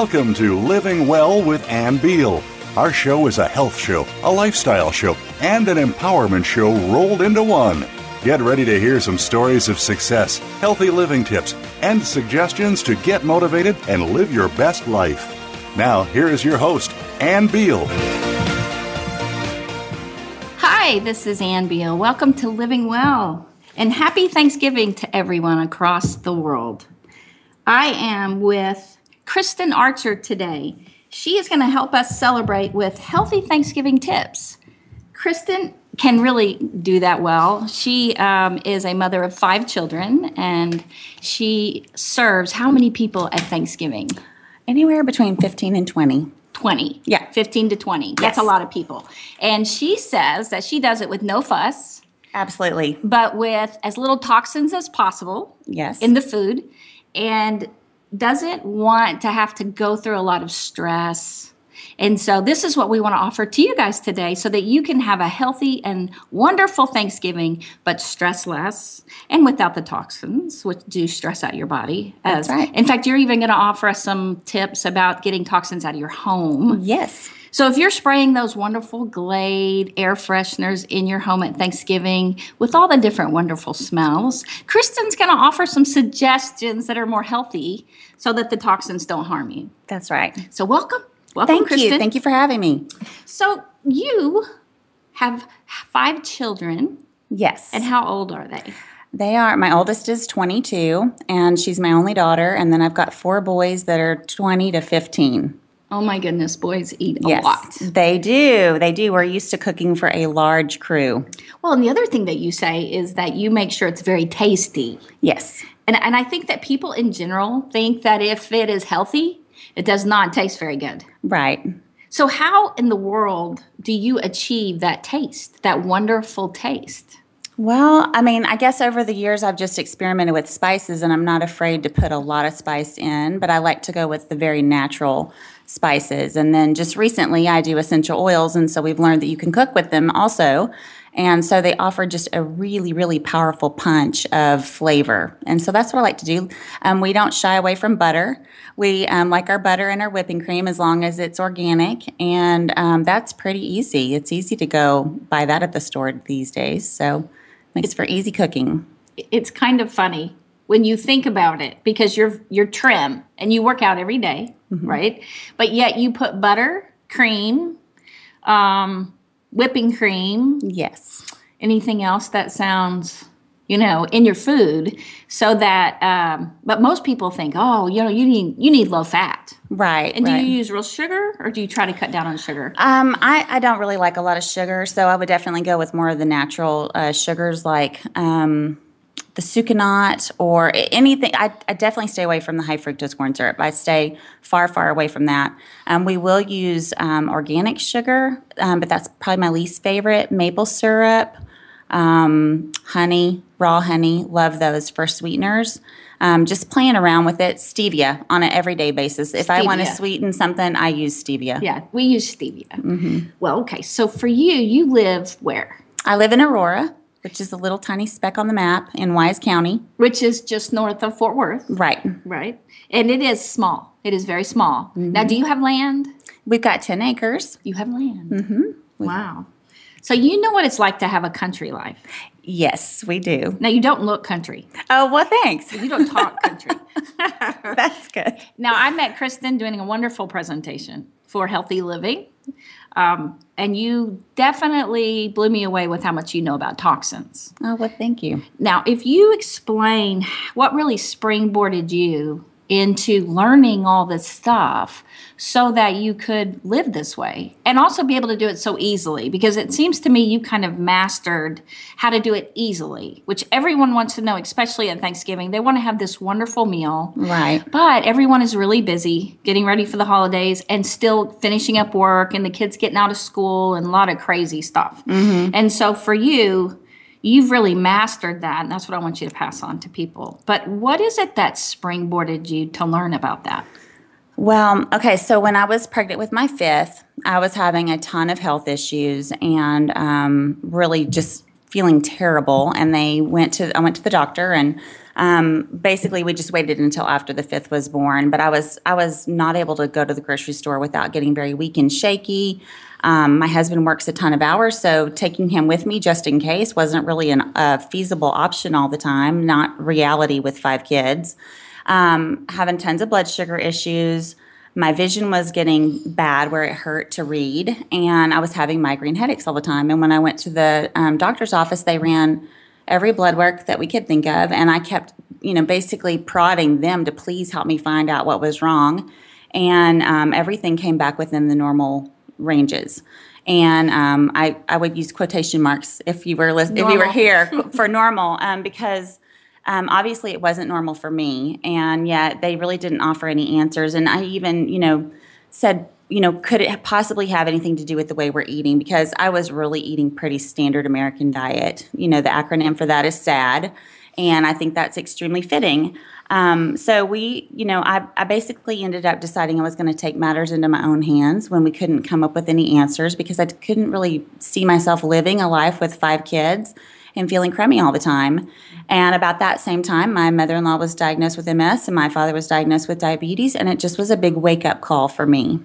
Welcome to Living Well with Ann Beal. Our show is a health show, a lifestyle show, and an empowerment show rolled into one. Get ready to hear some stories of success, healthy living tips, and suggestions to get motivated and live your best life. Now, here is your host, Ann Beal. Hi, this is Ann Beal. Welcome to Living Well, and happy Thanksgiving to everyone across the world. I am with Kristen Archer today. She is going to help us celebrate with healthy Thanksgiving tips. Kristen can really do that well. She um, is a mother of five children and she serves how many people at Thanksgiving? Anywhere between 15 and 20. 20. Yeah. 15 to 20. That's a lot of people. And she says that she does it with no fuss, Absolutely. but with as little toxins as possible Yes. in the food and doesn't want to have to go through a lot of stress. And so, this is what we want to offer to you guys today so that you can have a healthy and wonderful Thanksgiving, but stress less and without the toxins, which do stress out your body. That's right. In fact, you're even going to offer us some tips about getting toxins out of your home. yes. So if you're spraying those wonderful Glade air fresheners in your home at Thanksgiving with all the different wonderful smells, Kristen's going to offer some suggestions that are more healthy so that the toxins don't harm you. That's right. So welcome. Welcome, Thank Kristen. you. Thank you for having me. So you have five children, Yes. and how old are they? they are, my oldest is 22, and she's my only daughter. And then I've got four boys that are 20 to 15. Oh my goodness, boys eat a yes. lot. They do. They do. We're used to cooking for a large crew. Well, and the other thing that you say is that you make sure it's very tasty. Yes. And, and I think that people in general think that if it is healthy, it does not taste very good. Right. So, how in the world do you achieve that taste, that wonderful taste? Well, I mean, I guess over the years I've just experimented with spices and I'm not afraid to put a lot of spice in, but I like to go with the very natural spices. And then just recently I do essential oils, and so we've learned that you can cook with them also. And so they offer just a really, really powerful punch of flavor. And so that's what I like to do. Um, we don't shy away from butter. We um, like our butter and our whipping cream as long as it's organic. And um, that's pretty easy. It's easy to go buy that at the store these days. So makes for easy cooking. It's kind of funny when you think about it because you're you're trim and you work out every day, right? But yet you put butter, cream, um, whipping cream, Yes. anything else that sounds you know in your food so that um, but most people think oh you know you need you need low fat Right. and do you use real sugar or do you try to cut down on sugar Um, I, I don't really like a lot of sugar, so I would definitely go with more of the natural uh, sugars like um, the sucanat or anything. I, I definitely stay away from the high fructose corn syrup. I stay far, far away from that. Um, we will use um, organic sugar, um, but that's probably my least favorite. Maple syrup, um, honey, raw honey, love those for sweeteners. Um, just playing around with it. Stevia on an everyday basis. If I want to sweeten something, I use stevia. yeah we use stevia Mm-hmm. well okay so for you you live where I live in Aurora, which is a little tiny speck on the map in Wise County. which is just north of fort worth Right. right and it is small it is very small now do you have land We've got 10 acres. you have land mm-hmm. wow so you know what it's like to have a country life Yes, we do. now you don't look country Oh, well, thanks. you don't talk country That's good. Now, I met Kristen doing a wonderful presentation for healthy living. Um, and you definitely blew me away with how much you know about toxins. Oh, well, thank you. Now, if you explain what really springboarded you into learning all this stuff so that you could live this way and also be able to do it so easily, because it seems to me you kind of mastered how to do it easily, which everyone wants to know, especially at Thanksgiving. They want to have this wonderful meal. Right. But everyone is really busy getting ready for the holidays and still finishing up work and the kids getting out of school and a lot of crazy stuff. Mm-hmm. And so for you, you've really mastered that. And that's what I want you to pass on to people. But what is it that springboarded you to learn about that? Well, okay, so when I was pregnant with my fifth, I was having a ton of health issues and um, really just feeling terrible, and they went to I went to the doctor and. Um, basically, we just waited until after the fifth was born. But I was I was not able to go to the grocery store without getting very weak and shaky. Um, my husband works a ton of hours, so taking him with me just in case wasn't really a feasible option all the time. Not reality with five kids. Um, having tons of blood sugar issues. My vision was getting bad where it hurt to read, and I was having migraine headaches all the time. And when I went to the um, doctor's office, they ran every blood work that we could think of, and I kept, you know, basically prodding them to please help me find out what was wrong. And um, everything came back within the normal ranges. And um, I, I would use quotation marks if you were lis- if you were here for normal, um, because um, obviously it wasn't normal for me, and yet they really didn't offer any answers. And I even, you know, said, you know, could it possibly have anything to do with the way we're eating? Because I was really eating pretty standard American diet. You know, the acronym for that is SAD, and I think that's extremely fitting. Um, so we, you know, I, I basically ended up deciding I was going to take matters into my own hands when we couldn't come up with any answers because I couldn't really see myself living a life with five kids and feeling crummy all the time. And about that same time, my mother in law was diagnosed with MS and my father was diagnosed with diabetes, and it just was a big wake up call for me.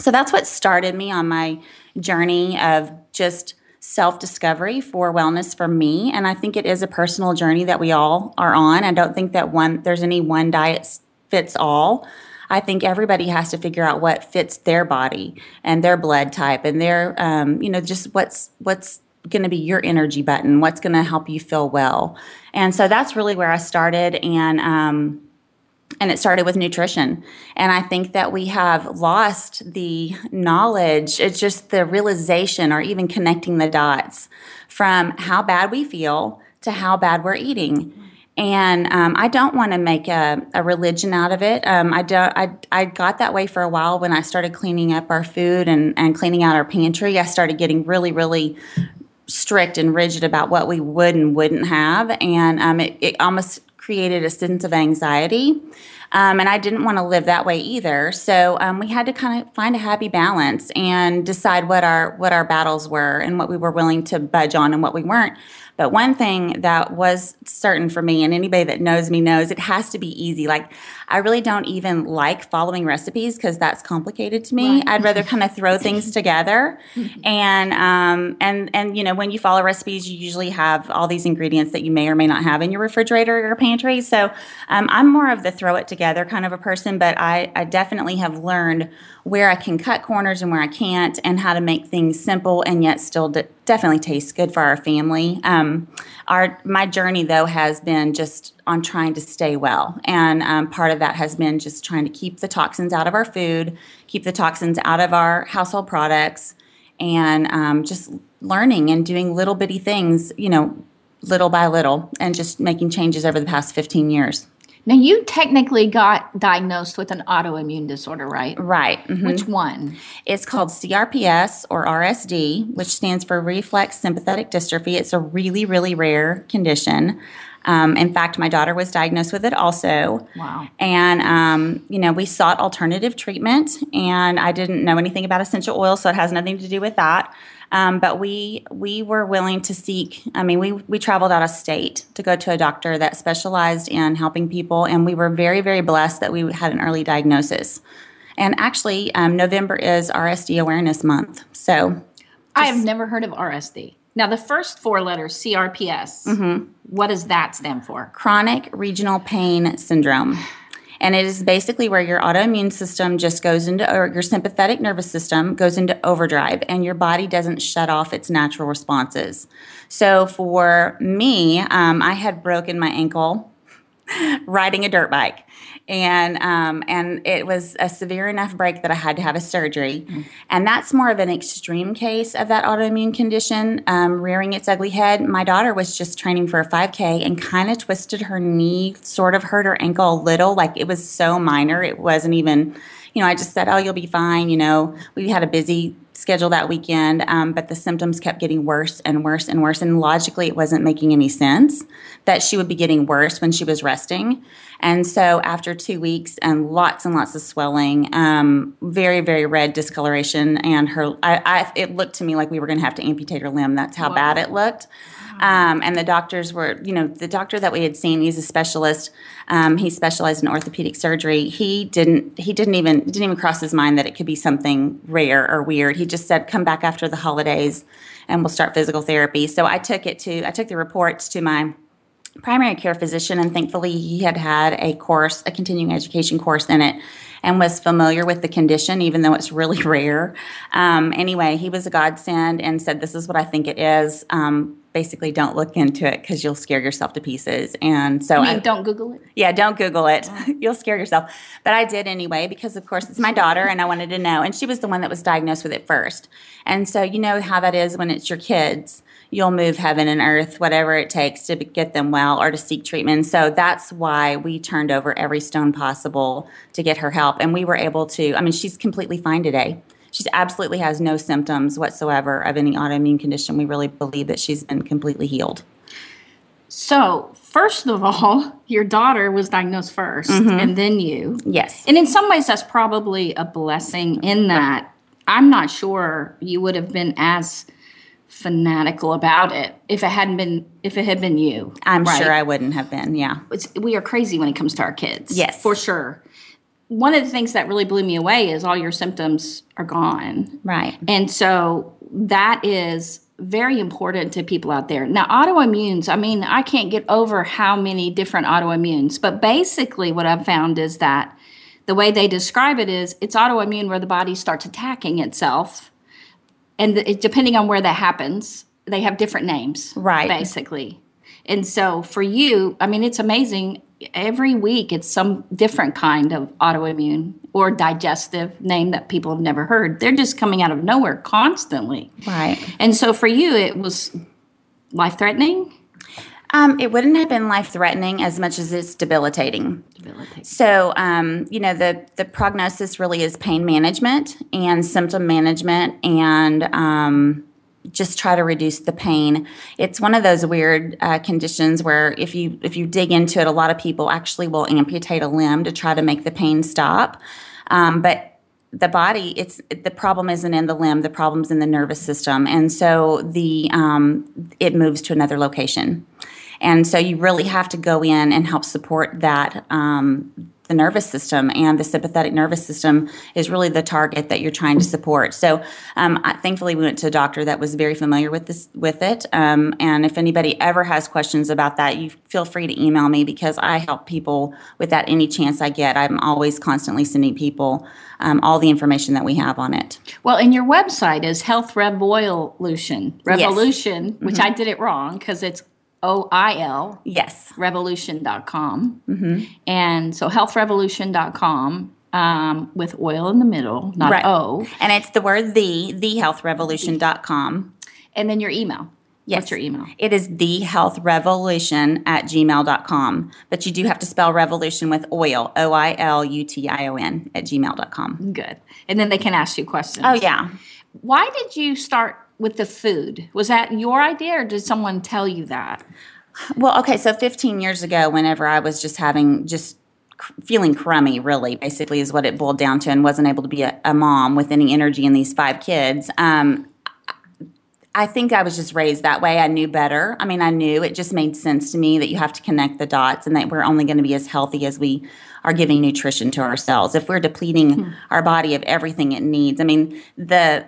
So that's what started me on my journey of just self discovery for wellness for me. And I think it is a personal journey that we all are on. I don't think that one there's any one diet fits all. I think everybody has to figure out what fits their body and their blood type and their, um, you know, just what's what's going to be your energy button, what's going to help you feel well. And so that's really where I started. And um, and it started with nutrition. And I think that we have lost the knowledge, it's just the realization or even connecting the dots from how bad we feel to how bad we're eating. And um, I don't want to make a, a religion out of it. Um, I, don't, I, I got that way for a while when I started cleaning up our food and, and cleaning out our pantry. I started getting really, really strict and rigid about what we would and wouldn't have. And um, it, it almost created a sense of anxiety. Um, and I didn't want to live that way either. So um, we had to kind of find a happy balance and decide what our what our battles were and what we were willing to budge on and what we weren't. But one thing that was certain for me, and anybody that knows me knows, it has to be easy. Like, I really don't even like following recipes because that's complicated to me. I'd rather kind of throw things together, and um, and and you know, when you follow recipes, you usually have all these ingredients that you may or may not have in your refrigerator or your pantry. So um, I'm more of the throw it together kind of a person, but I, I definitely have learned where I can cut corners and where I can't, and how to make things simple and yet still de- definitely taste good for our family. Um, our my journey though has been just on trying to stay well, and um, part of that has been just trying to keep the toxins out of our food, keep the toxins out of our household products, and um, just learning and doing little bitty things, you know, little by little, and just making changes over the past fifteen years. Now, you technically got diagnosed with an autoimmune disorder, right? Right. mhm. Which one? It's called CRPS or RSD, which stands for reflex sympathetic dystrophy. It's a really, really rare condition. Um, in fact, my daughter was diagnosed with it also. Wow. And, um, you know, we sought alternative treatment, and I didn't know anything about essential oil, so it has nothing to do with that. Um, but we we were willing to seek. I mean, we we traveled out of state to go to a doctor that specialized in helping people, and we were very very blessed that we had an early diagnosis. And actually, um, November is RSD Awareness Month, so I have never heard of RSD. Now, the first four letters, CRPS, Mm-hmm. what does that stand for? chronic regional pain syndrome. And it is basically where your autoimmune system just goes into, or your sympathetic nervous system goes into overdrive, and your body doesn't shut off its natural responses. So for me, um, I had broken my ankle riding a dirt bike. And um, and it was a severe enough break that I had to have a surgery, and that's more of an extreme case of that autoimmune condition um, rearing its ugly head. My daughter was just training for a 5K and kind of twisted her knee, sort of hurt her ankle a little. Like it was so minor, it wasn't even. You know, I just said, "Oh, you'll be fine." You know, we had a busy schedule that weekend, um, but the symptoms kept getting worse and worse and worse. And logically, it wasn't making any sense that she would be getting worse when she was resting. And so, after two weeks and lots and lots of swelling, um, very, very red discoloration, and her, I, I, it looked to me like we were going to have to amputate her limb. That's how Wow. bad it looked. Um, and the doctors were, you know, the doctor that we had seen, he's a specialist. Um, he specialized in orthopedic surgery. He didn't, he didn't even, didn't even cross his mind that it could be something rare or weird. He just said, come back after the holidays and we'll start physical therapy. So I took it to, I took the reports to my primary care physician, and thankfully he had had a course, a continuing education course in it, and was familiar with the condition, even though it's really rare. Um, anyway, he was a godsend and said, "This is what I think it is." Um, basically, don't look into it because you'll scare yourself to pieces. And so, I mean, I, don't Google it. yeah, don't Google it. You'll scare yourself. But I did anyway because, of course, it's my daughter and I wanted to know. And she was the one that was diagnosed with it first. And so, you know how that is when it's your kids. You'll move heaven and earth, whatever it takes to get them well or to seek treatment. So that's why we turned over every stone possible to get her help. And we were able to, I mean, she's completely fine today. She absolutely has no symptoms whatsoever of any autoimmune condition. We really believe that she's been completely healed. So, first of all, your daughter was diagnosed 1st Mm-hmm. and then you. Yes. And in some ways, that's probably a blessing in that I'm not sure you would have been as fanatical about it if it hadn't been if it had been you. I'm right? sure I wouldn't have been. Yeah. It's, we are crazy when it comes to our kids. Yes. for sure. One of the things that really blew me away is all your symptoms are gone. Right. And so that is very important to people out there. Now, autoimmunes, I mean, I can't get over how many different autoimmunes, but basically, what I've found is that the way they describe it is it's autoimmune where the body starts attacking itself. And it, depending on where that happens, they have different names. Right. Basically. And so for you, I mean, it's amazing. Every week, it's some different kind of autoimmune or digestive name that people have never heard. They're just coming out of nowhere constantly. Right. And so for you, it was life threatening. Um, it wouldn't have been life threatening as much as it's debilitating. So, um, you know, the, the prognosis really is pain management and symptom management and um, just try to reduce the pain. It's one of those weird uh, conditions where if you if you dig into it, a lot of people actually will amputate a limb to try to make the pain stop. Um, but the body, it's the problem isn't in the limb. The problem's in the nervous system, and so the um, it moves to another location. And so you really have to go in and help support that um, the nervous system and the sympathetic nervous system is really the target that you're trying to support. So, um, I, thankfully, we went to a doctor that was very familiar with this with it. Um, and if anybody ever has questions about that, you feel free to email me because I help people with that any chance I get. I'm always constantly sending people um, all the information that we have on it. Well, and your website is Health Revolution. Revolution, which I did it wrong because it's O I L Yes. revolution.com. Mm-hmm. And so healthrevoilution.com um, with oil in the middle, not Right. O. And it's the word the, thehealthrevoilution.com. And then your email. Yes. What's your email? It is thehealthrevolution at gmail.com. But you do have to spell revolution with oil, O I L U T I O N, at gmail.com. Good. And then they can ask you questions. Oh, yeah. Why did you start with the food? Was that your idea or did someone tell you that? Well, okay, so 15 years ago, whenever I was just having, just feeling crummy, really, basically, is what it boiled down to, and wasn't able to be a, a mom with any energy in these five kids. Um, I think I was just raised that way. I knew better. I mean, I knew it just made sense to me that you have to connect the dots and that we're only going to be as healthy as we are giving nutrition to ourselves. If we're depleting our body of everything it needs, I mean, the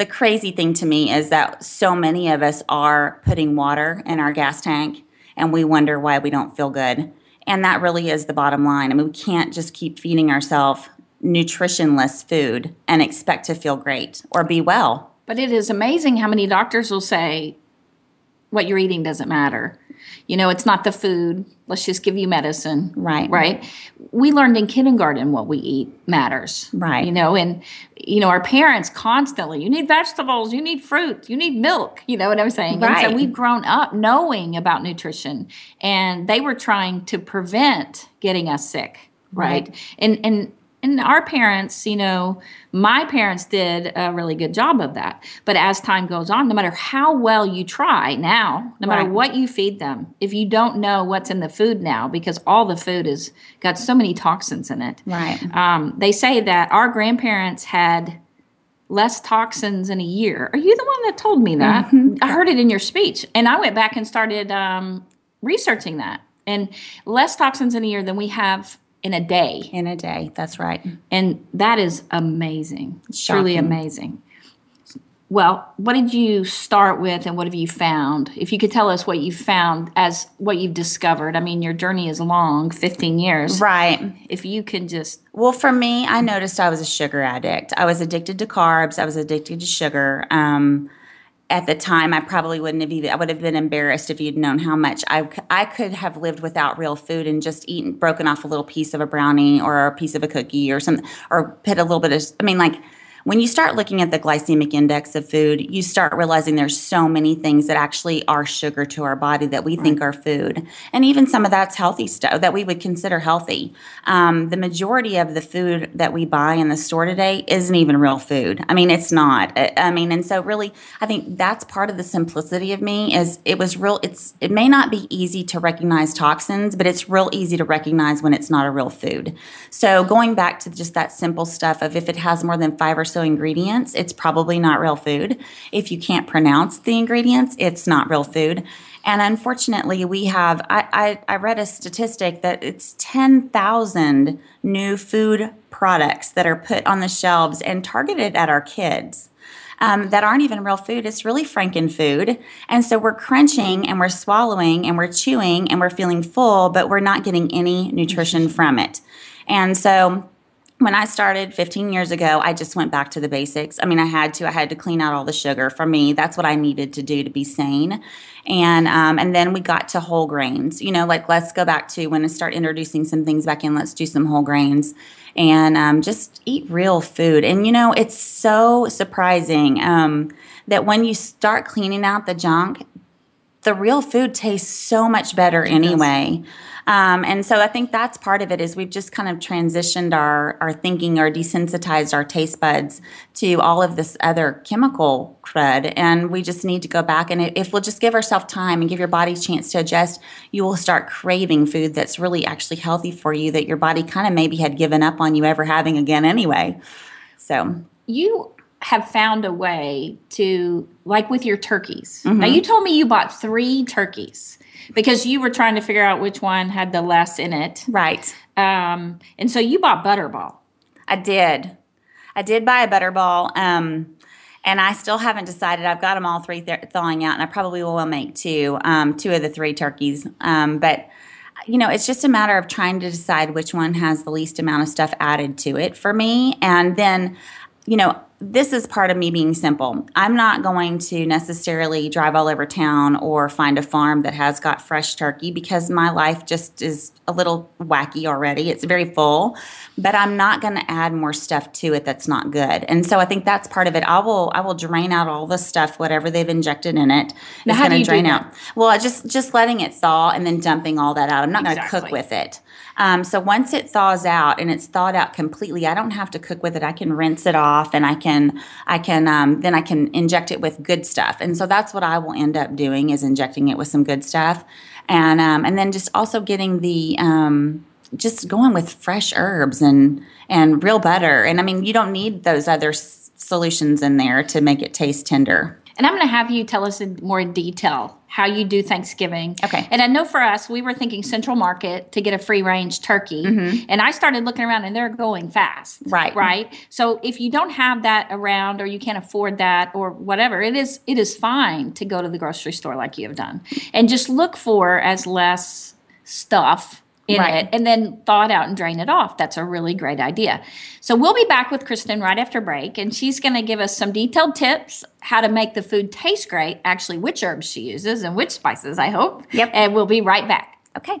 the crazy thing to me is that so many of us are putting water in our gas tank and we wonder why we don't feel good. And that really is the bottom line. I mean, we can't just keep feeding ourselves nutritionless food and expect to feel great or be well. But it is amazing how many doctors will say what you're eating doesn't matter. You know, it's not the food. Let's just give you medicine. Right. Right. We learned in kindergarten what we eat matters. Right. You know, and, you know, our parents constantly, you need vegetables, you need fruit, you need milk. You know what I'm saying? And Right. so we've grown up knowing about nutrition and they were trying to prevent getting us sick. Right. Right. And, and, and our parents, you know, my parents did a really good job of that. But as time goes on, no matter how well you try now, no matter Right. what you feed them, if you don't know what's in the food now, because all the food has got so many toxins in it, Right. um, they say that our grandparents had less toxins in a year. Are you the one that told me that? I heard it in your speech. And I went back and started um, researching that. And less toxins in a year than we have in a day. In a day, that's right. And that is amazing. Truly Shocking. amazing. Well, what did you start with and what have you found? If you could tell us what you found as what you've discovered. I mean, your journey is long, 15 years. Right. If you can just Well, for me, I noticed I was a sugar addict. I was addicted to carbs. I was addicted to sugar. Um, at the time, I probably wouldn't have even. I would have been embarrassed if you'd known how much i, I could have lived without real food and just eaten, broken off a little piece of a brownie or a piece of a cookie or something, or put a little bit of. I mean, like when you start looking at the glycemic index of food, you start realizing there's so many things that actually are sugar to our body that we think are food, and even some of that's healthy stuff that we would consider healthy. Um, the majority of the food that we buy in the store today isn't even real food. I mean, it's not. I I mean, and so really, I think that's part of the simplicity of me is it was real. It's it may not be easy to recognize toxins, but it's real easy to recognize when it's not a real food. So going back to just that simple stuff of if it has more than five or so ingredients, it's probably not real food. If you can't pronounce the ingredients, it's not real food. And unfortunately, we have, I, I, I read a statistic that it's 10,000 new food products that are put on the shelves and targeted at our kids. Um, that aren't even real food. It's really Franken food. And so we're crunching and we're swallowing and we're chewing and we're feeling full, but we're not getting any nutrition from it. And so when I started 15 years ago, I just went back to the basics. I mean, I had to. I had to clean out all the sugar for me. That's what I needed to do to be sane. And um, and then we got to whole grains. You know, like let's go back to when I start introducing some things back in. Let's do some whole grains and um, just eat real food. And you know, it's so surprising um, that when you start cleaning out the junk, the real food tastes so much better anyway. Um, and so I think that's part of it is we've just kind of transitioned our, our thinking or desensitized our taste buds to all of this other chemical crud. And we just need to go back and if we'll just give ourselves time and give your body a chance to adjust, you will start craving food that's really actually healthy for you that your body kind of maybe had given up on you ever having again anyway. So you have found a way to like with your turkeys. Mm-hmm. Now you told me you bought three turkeys because you were trying to figure out which one had the less in it. right. Um, and so you bought Butterball. I did. I did buy a butterball, um, and I still haven't decided. I've got them all three th- thawing out, and I probably will make two, um, two of the three turkeys. Um, but you know, it's just a matter of trying to decide which one has the least amount of stuff added to it for me, and then, you know. This is part of me being simple. I'm not going to necessarily drive all over town or find a farm that has got fresh turkey because my life just is a little wacky already. It's very full, but I'm not going to add more stuff to it that's not good. And so I think that's part of it. I will I will drain out all the stuff whatever they've injected in it. Now, It's how do gonna you do drain out. Well, just just letting it thaw and then dumping all that out. I'm not going to cook with it. Um, so once it thaws out and it's thawed out completely, I don't have to cook with it. I can rinse it off and I can I can um, then I can inject it with good stuff. And so that's what I will end up doing is injecting it with some good stuff, and um, and then just also getting the um, just going with fresh herbs and and real butter. And I mean, you don't need those other s- solutions in there to make it taste tender. And I'm going to have you tell us in more detail how you do Thanksgiving. Okay. And I know for us, we were thinking Central Market to get a free range turkey. And I started looking around and they're going fast. Mm-hmm. Right. Right. So if you don't have that around or you can't afford that or whatever, it is it is fine to go to the grocery store like you have done. And just look for as less stuff in Right. it and then thaw it out and drain it off. That's a really great idea. So we'll be back with Kristen right after break, and she's going to give us some detailed tips how to make the food taste great, actually, which herbs she uses and which spices, I hope. Yep. And we'll be right back. Okay.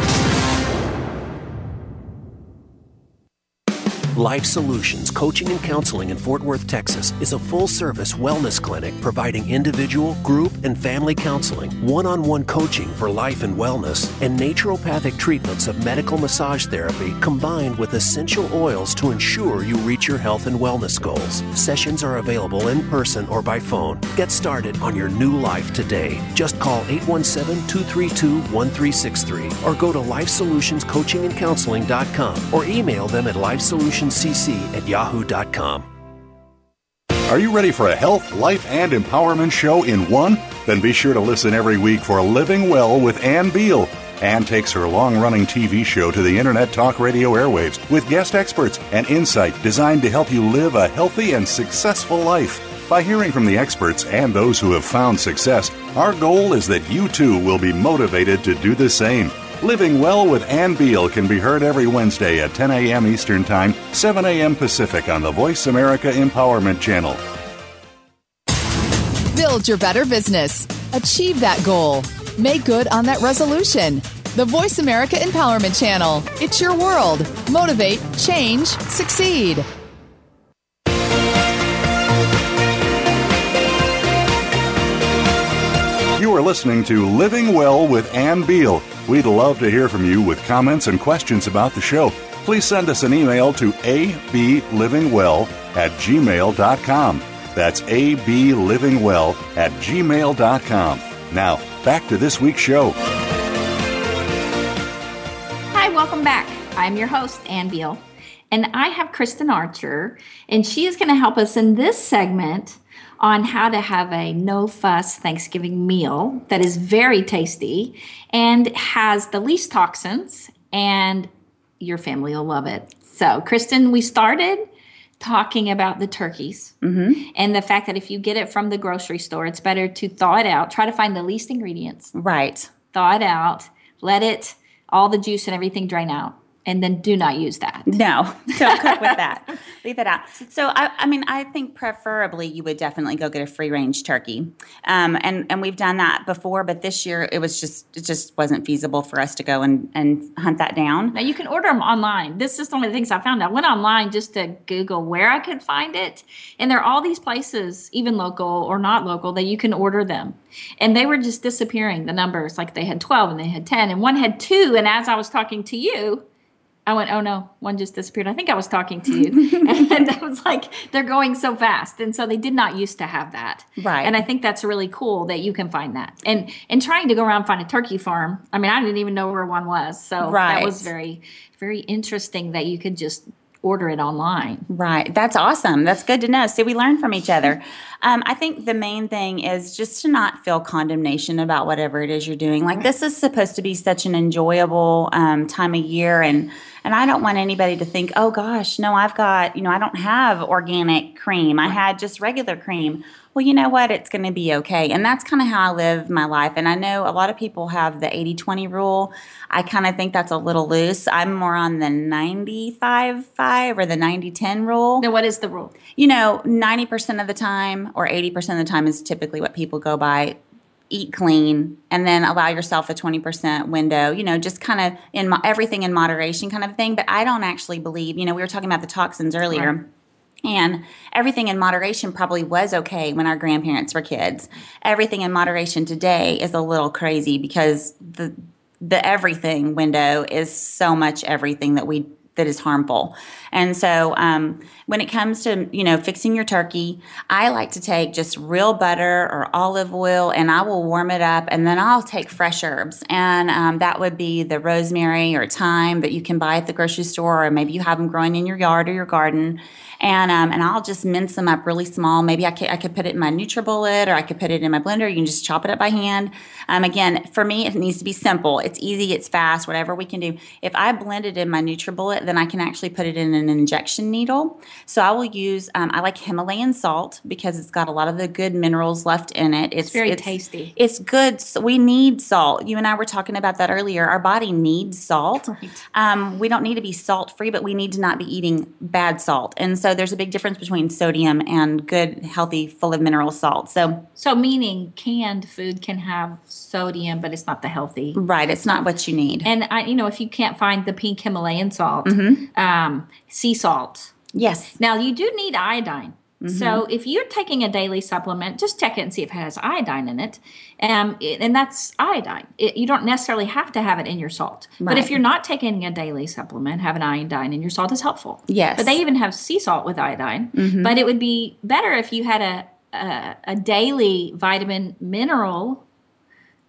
Life Solutions Coaching and Counseling in Fort Worth, Texas is a full service wellness clinic providing individual, group, and family counseling, one on one coaching for life and wellness, and naturopathic treatments of medical massage therapy combined with essential oils to ensure you reach your health and wellness goals. Sessions are available in person or by phone. Get started on your new life today. Just call 817 232 1363 or go to lifesolutionscoachingandcounseling.com or email them at lifesolutionscc at yahoo.com. Are you ready for a health, life, and empowerment show in one? Then be sure to listen every week for Living Well with Ann Beal. Ann takes her long running TV show to the Internet Talk Radio airwaves with guest experts and insight designed to help you live a healthy and successful life. By hearing from the experts and those who have found success, our goal is that you too will be motivated to do the same. Living Well with Ann Beal can be heard every Wednesday at 10 a.m. Eastern Time, 7 a.m. Pacific on the Voice America Empowerment Channel. Build your better business. Achieve that goal. Make good on that resolution. The Voice America Empowerment Channel. It's your world. Motivate, change, succeed. Listening to Living Well with Ann Beal. We'd love to hear from you with comments and questions about the show. Please send us an email to ablivingwell at gmail.com. That's ablivingwell at gmail.com. Now, back to this week's show. Hi, welcome back. I'm your host, Ann Beal, and I have Kristen Archer, and she is going to help us in this segment on how to have a no fuss Thanksgiving meal that is very tasty and has the least toxins, and your family will love it. So, Kristen, we started talking about the turkeys mm-hmm. and the fact that if you get it from the grocery store, it's better to thaw it out, try to find the least ingredients, Right. thaw it out, let it, all the juice and everything drain out, and then do not use that. No, don't cook with that. Leave it out. So, I, I mean, I think preferably you would definitely go get a free range turkey, um, and and we've done that before, but this year it was just it just wasn't feasible for us to go and and hunt that down. Now you can order them online. This is one of the things I found. I went online just to Google where I could find it, and there are all these places, even local or not local, that you can order them. And they were just disappearing. The numbers, like they had twelve and they had ten, and one had two. And as I was talking to you, I went, oh no, one just disappeared. I think I was talking to you. and I was like, they're going so fast. And so they did not used to have that. Right. And I think that's really cool that you can find that. And and trying to go around and find a turkey farm, I mean, I didn't even know where one was. So right. that was very, very interesting that you could just order it online. Right. That's awesome. That's good to know. See, we learn from each other. Um, I think the main thing is just to not feel condemnation about whatever it is you're doing. Like this is supposed to be such an enjoyable um, time of year, and and I don't want anybody to think, oh gosh, no, I've got you know I don't have organic cream. I had just regular cream. Well, you know what? It's going to be okay. And that's kind of how I live my life. And I know a lot of people have the 80 20 rule. I kind of think that's a little loose. I'm more on the 95 5 or the 90 10 rule Now, what is the rule? you know, 90% of the time or 80% of the time is typically what people go by. Eat clean and then allow yourself a 20% window, you know, just kind of in mo- everything in moderation kind of thing. But I don't actually believe, you know, we were talking about the toxins earlier. And everything in moderation probably was okay when our grandparents were kids. Everything in moderation today is a little crazy because the the everything window is so much everything that we that is harmful. And so um, when it comes to you know fixing your turkey, I like to take just real butter or olive oil, and I will warm it up, and then I'll take fresh herbs, and um, that would be the rosemary or thyme that you can buy at the grocery store, or maybe you have them growing in your yard or your garden. And, um, and I'll just mince them up really small. Maybe I could, I could put it in my NutriBullet or I could put it in my blender. You can just chop it up by hand. Um, again, for me, it needs to be simple. It's easy, it's fast, whatever we can do. If I blend it in my NutriBullet, then I can actually put it in an injection needle. So I will use, um, I like Himalayan salt because it's got a lot of the good minerals left in it. It's, very tasty. It's good. So we need salt. You and I were talking about that earlier. Our body needs salt. Um, we don't need to be salt free, but we need to not be eating bad salt. And so there's a big difference between sodium and good, healthy, full of mineral salt. So, So, meaning canned food can have sodium, but it's not the healthy. right, it's not what you need. And I, you know, if you can't find the pink Himalayan salt, um, sea salt. Yes. Now you do need iodine. So if you're taking a daily supplement, just check it and see if it has iodine in it, um, it- and that's iodine. It, you don't necessarily have to have it in your salt, but if you're not taking a daily supplement, having iodine in your salt is helpful. Yes. but they even have sea salt with iodine. But it would be better if you had a a, a daily vitamin mineral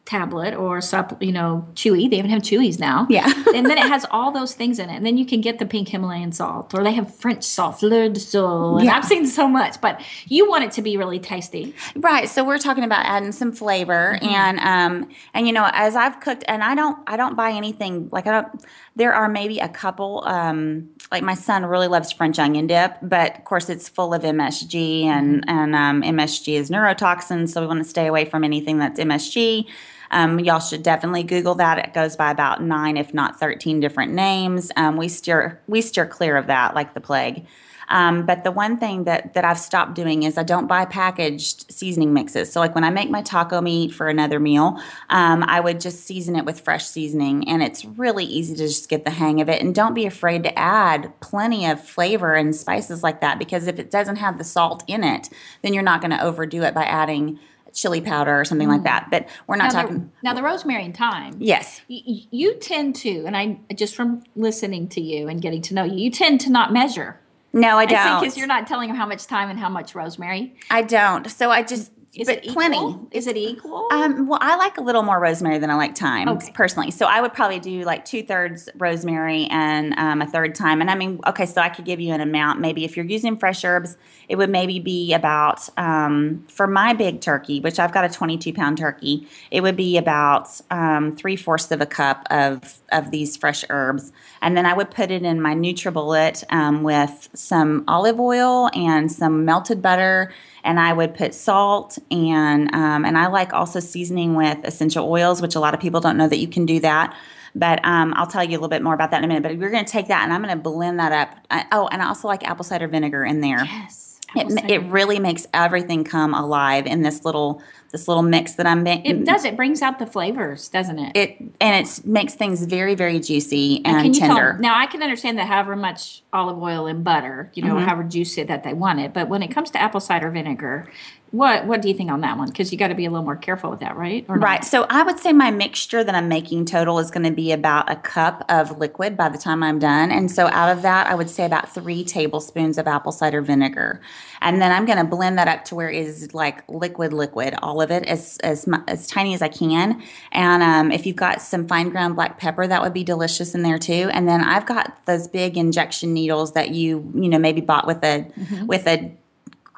tablet or sup, you know, chewy. They even have chewies now. Yeah. and then it has all those things in it. And then you can get the pink Himalayan salt, or they have French salt, fleur de. And Yeah. I've seen so much, but you want it to be really tasty. Right. So we're talking about adding some flavor Mm-hmm. and um and you know as I've cooked and I don't I don't buy anything like I don't there are maybe a couple um like my son really loves French onion dip, but of course it's full of MSG and and um, MSG is neurotoxin, so we want to stay away from anything that's MSG. Um, y'all should definitely Google that. It goes by about nine, if not thirteen, different names. Um, we steer we steer clear of that like the plague. Um, but the one thing that that I've stopped doing is I don't buy packaged seasoning mixes. So like when I make my taco meat for another meal, um, I would just season it with fresh seasoning, and it's really easy to just get the hang of it. And don't be afraid to add plenty of flavor and spices like that because if it doesn't have the salt in it, then you're not going to overdo it by adding chili powder or something like mm. that. But we're not Now the, talking. now the rosemary and thyme. Yes. y- You tend to, and I just from listening to you and getting to know you, you tend to not measure. No, I I don't. because you're not telling them how much time and how much rosemary. I don't. So I just. Is but it equal? plenty. Is it equal? Um, well, I like a little more rosemary than I like thyme Okay. personally. So I would probably do like two thirds rosemary and um, a third thyme. And I mean, okay, so I could give you an amount. Maybe if you're using fresh herbs, it would maybe be about um, for my big turkey, which I've got a 22 pound turkey. It would be about um, three fourths of a cup of of these fresh herbs, and then I would put it in my NutriBullet um, with some olive oil and some melted butter and I would put salt and um, and I like also seasoning with essential oils, which a lot of people don't know that you can do that. But um, I'll tell you a little bit more about that in a minute. But we're going to take that and I'm going to blend that up. I, oh, and I also like apple cider vinegar in there. yes. It, it really makes everything come alive in this little this little mix that I'm making. It does. It brings out the flavors, doesn't it? It and it makes things very very juicy and, can you tender. tell now i can understand that however much olive oil and butter you Mm-hmm. know however juicy that they want it but when it comes to apple cider vinegar what what do you think on that one because you got to be a little more careful with that right or? Right. So I would say my mixture that I'm making total is going to be about a cup of liquid by the time I'm done. And so out of that, I would say about three tablespoons of apple cider vinegar. And then I'm going to blend that up to where it is like liquid, liquid, all of it as, as, as tiny as I can. And um, if you've got some fine ground black pepper, that would be delicious in there too. And then I've got those big injection needles that you, you know, maybe bought with a, with a,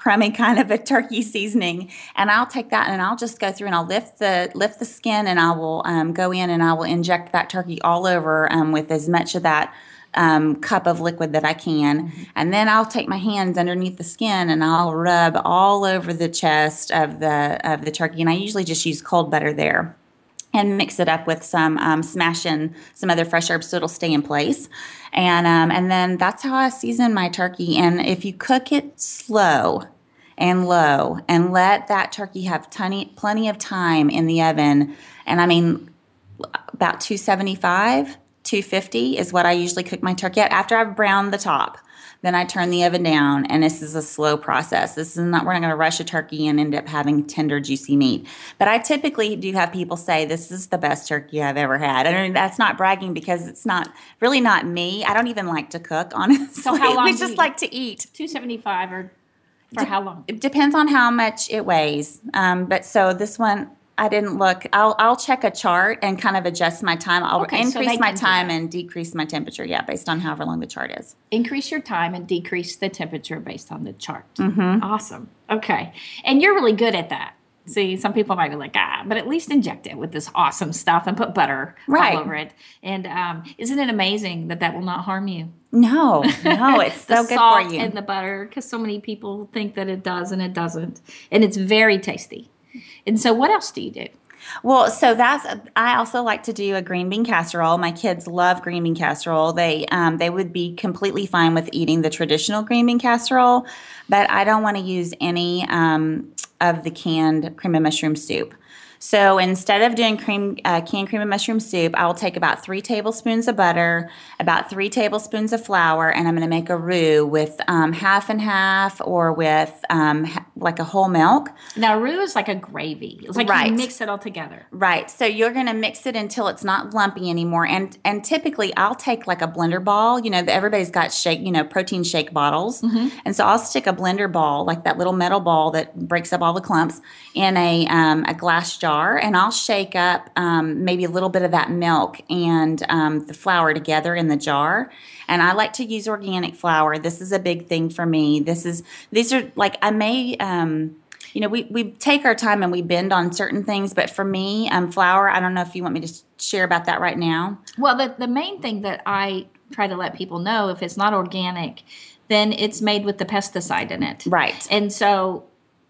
crummy kind of a turkey seasoning and i'll take that and i'll just go through and i'll lift the lift the skin and i will um, go in and i will inject that turkey all over um, with as much of that um, cup of liquid that i can and then i'll take my hands underneath the skin and i'll rub all over the chest of the of the turkey and i usually just use cold butter there and mix it up with some um, smash in some other fresh herbs so it'll stay in place. And um, and then that's how I season my turkey. And if you cook it slow and low and let that turkey have tiny, plenty of time in the oven, and I mean about 275, 250 is what I usually cook my turkey at after I've browned the top. Then I turn the oven down, and this is a slow process. This is not, we're not going to rush a turkey and end up having tender, juicy meat. But I typically do have people say, This is the best turkey I've ever had. I mean, that's not bragging because it's not really not me. I don't even like to cook, honestly. So how long We just like to eat. 275 or for how long It depends on how much it weighs. Um, but so this one, I didn't look. I'll I'll check a chart and kind of adjust my time. I'll Okay, so increase my time and decrease my temperature. Yeah, based on however long the chart is. increase your time and decrease the temperature based on the chart mm-hmm. awesome okay and you're really good at that See, some people might be like, ah, but at least inject it with this awesome stuff and put butter Right. all over it. And um, isn't it amazing that that will not harm you? No, no, it's so good for you. and the butter because so many people think that it does and it doesn't and it's very tasty and so what else do you do Well, so that's I also like to do a green bean casserole. My kids love green bean casserole. They um, they would be completely fine with eating the traditional green bean casserole, but I don't want to use any um, of the canned cream of mushroom soup. So instead of doing cream uh, canned cream and mushroom soup, I will take about three tablespoons of butter, about three tablespoons of flour, and I'm going to make a roux with um, half and half or with um, ha- like a whole milk. Now, roux is like a gravy. It's like Right. you mix it all together. Right. So you're going to mix it until it's not lumpy anymore. And and typically I'll take like a blender ball. You know, everybody's got shake, you know, protein shake bottles. And so I'll stick a blender ball, like that little metal ball that breaks up all the clumps, in a um, a glass jar, and I'll shake up um, maybe a little bit of that milk and um, the flour together in the jar. And I like to use organic flour. This is a big thing for me. This is these are like I may. Um, you know, we, we take our time and we bend on certain things, but for me, um, flour, I don't know if you want me to share about that right now. Well, the, the main thing that I try to let people know if it's not organic, then it's made with the pesticide in it. Right. And so,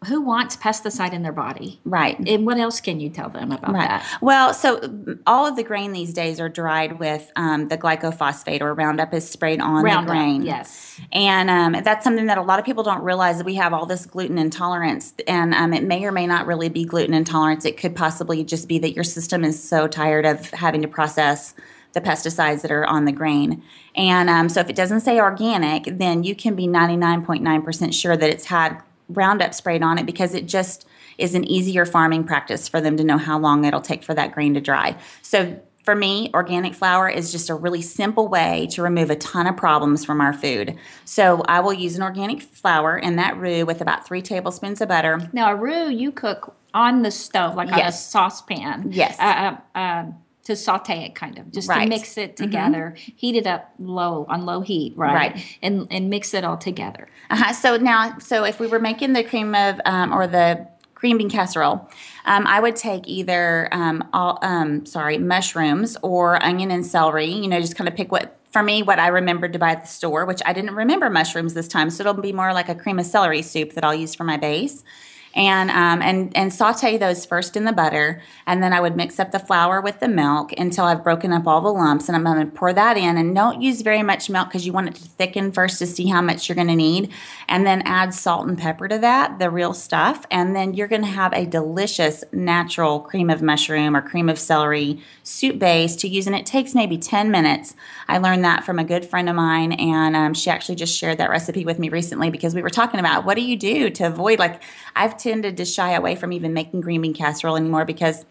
who wants pesticide in their body? Right. And what else can you tell them about Right. that? Well, so mm, all of the grain these days are dried with um, the glycophosphate or Roundup is sprayed on Roundup, the grain. yes. And um, that's something that a lot of people don't realize that we have all this gluten intolerance. And um, it may or may not really be gluten intolerance. It could possibly just be that your system is so tired of having to process the pesticides that are on the grain. And um, so if it doesn't say organic, then you can be 99.9% sure that it's had Roundup sprayed on it because it just is an easier farming practice for them to know how long it'll take for that grain to dry. So for me, organic flour is just a really simple way to remove a ton of problems from our food. So I will use an organic flour in that roux with about three tablespoons of butter. Now, a roux you cook on the stove, like on a saucepan. Yes. Uh, uh, uh, to saute it, kind of, just to Right. Mm-hmm. mix it together. Heat it up low on low heat, right? Right. And and mix it all together. Uh-huh. So now, so if we were making the cream of um, or the green bean casserole, um, I would take either um, all um, sorry mushrooms or onion and celery. You know, just kind of pick what for me what I remembered to buy at the store, which I didn't remember mushrooms this time, so it'll be more like a cream of celery soup that I'll use for my base. And, um, and and saute those first in the butter, and then I would mix up the flour with the milk until I've broken up all the lumps, and I'm going to pour that in. And don't use very much milk because you want it to thicken first to see how much you're going to need, and then add salt and pepper to that, the real stuff, and then you're going to have a delicious natural cream of mushroom or cream of celery soup base to use, and it takes maybe 10 minutes. I learned that from a good friend of mine, and um, she actually just shared that recipe with me recently because we were talking about what do you do to avoid like I've tended to shy away from even making green bean casserole anymore because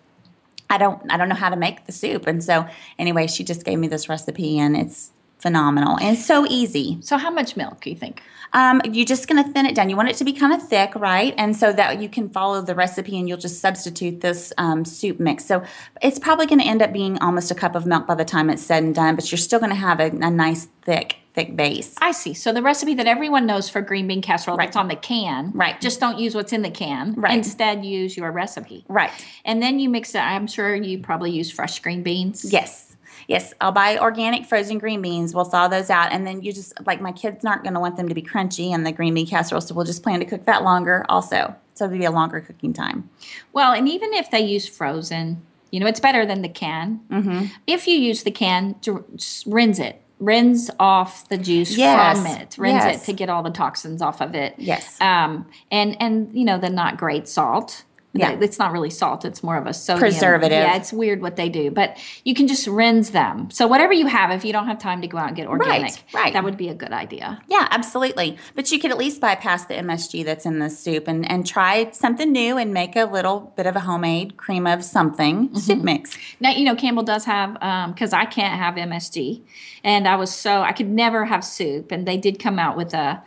I don't I don't know how to make the soup. And so anyway, she just gave me this recipe and it's phenomenal and so easy. So, how much milk do you think? Um, you're just going to thin it down. You want it to be kind of thick, right? And so that you can follow the recipe and you'll just substitute this um, soup mix. So it's probably going to end up being almost a cup of milk by the time it's said and done, but you're still going to have a, a nice thick thick base. I see. So the recipe that everyone knows for green bean casserole that's on the can, Right. Just don't use what's in the can. Right. Instead, use your recipe. Right. And then you mix it. I'm sure you probably use fresh green beans. Yes. Yes, I'll buy organic frozen green beans. We'll thaw those out, and then you just like my kids aren't going to want them to be crunchy in the green bean casserole, so we'll just plan to cook that longer also. So it'll be a longer cooking time. Well, and even if they use frozen, you know, it's better than the can. Mm-hmm. If you use the can, rinse it. Rinse off the juice Yes. from it. Rinse Yes. it to get all the toxins off of it. Yes. Um, and and you know the not great salt. Yeah. It's not really salt. It's more of a sodium Preservative. Yeah, it's weird what they do, but you can just rinse them. So whatever you have, if you don't have time to go out and get organic, right. that would be a good idea. Yeah, absolutely. But you could at least bypass the MSG that's in the soup and, and try something new and make a little bit of a homemade cream of something mm-hmm. soup mix. Now, you know, Campbell does have, um, because I can't have MSG. And I was so, I could never have soup. And they did come out with a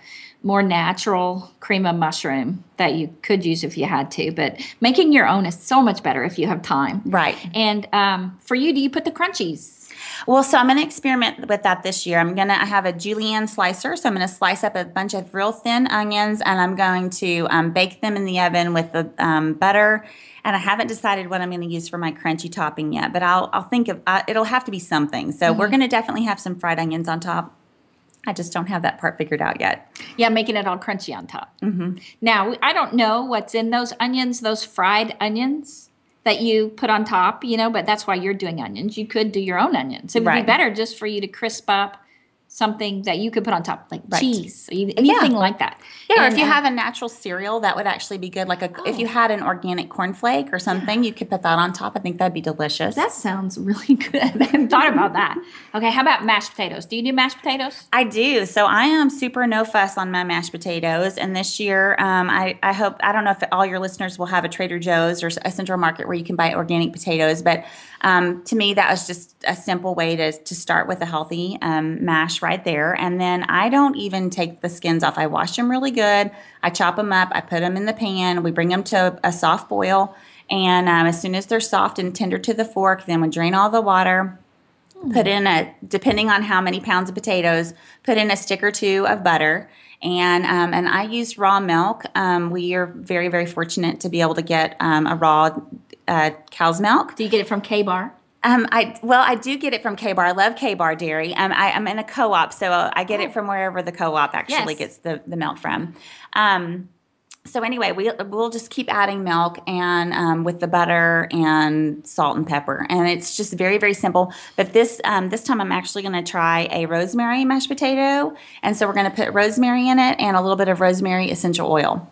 more natural cream of mushroom that you could use if you had to. But making your own is so much better if you have time. Right. And um, for you, do you put the crunchies? Well, so I'm going to experiment with that this year. I'm going to have a julienne slicer, so I'm going to slice up a bunch of real thin onions, and I'm going to um, bake them in the oven with the um, butter. And I haven't decided what I'm going to use for my crunchy topping yet, but I'll I'll think of uh, it'll have to be something. So we're going to definitely have some fried onions on top. I just don't have that part figured out yet. Yeah, making it all crunchy on top. Mm-hmm. Now, I don't know what's in those onions, those fried onions that you put on top, you know, but that's why you're doing onions. You could do your own onions. It would be better just for you to crisp up something that you could put on top, like Right. cheese, anything Yeah. like that. Yeah, or if you uh, have a natural cereal, that would actually be good. Like a, if Oh. you had an organic cornflake or something, you could put that on top. I think that'd be delicious. that sounds really good. I hadn't thought about that. Okay, how about mashed potatoes? Do you do mashed potatoes? I do. So I am super no fuss on my mashed potatoes. And this year, um, I, I hope, I don't know if all your listeners will have a Trader Joe's or a Central Market where you can buy organic potatoes. But um, to me, that was just a simple way to, to start with a healthy um, mash right there. And then I don't even take the skins off. I wash them really good. I chop them up. I put them in the pan. We bring them to a soft boil. And um, as soon as they're soft and tender to the fork, then we drain all the water put in a depending on how many pounds of potatoes put in a stick or two of butter and um, and i use raw milk um, we are very very fortunate to be able to get um, a raw uh, cow's milk Do you get it from K Bar? Um, I well, I do get it from K Bar. I love K Bar Dairy. Um, I, I'm in a co-op, so I get it from wherever the co-op actually Yes. gets the, the milk from. Um, so anyway, we we'll just keep adding milk and um, with the butter and salt and pepper, and it's just very very simple. But this um, this time I'm actually going to try a rosemary mashed potato, and so we're going to put rosemary in it and a little bit of rosemary essential oil.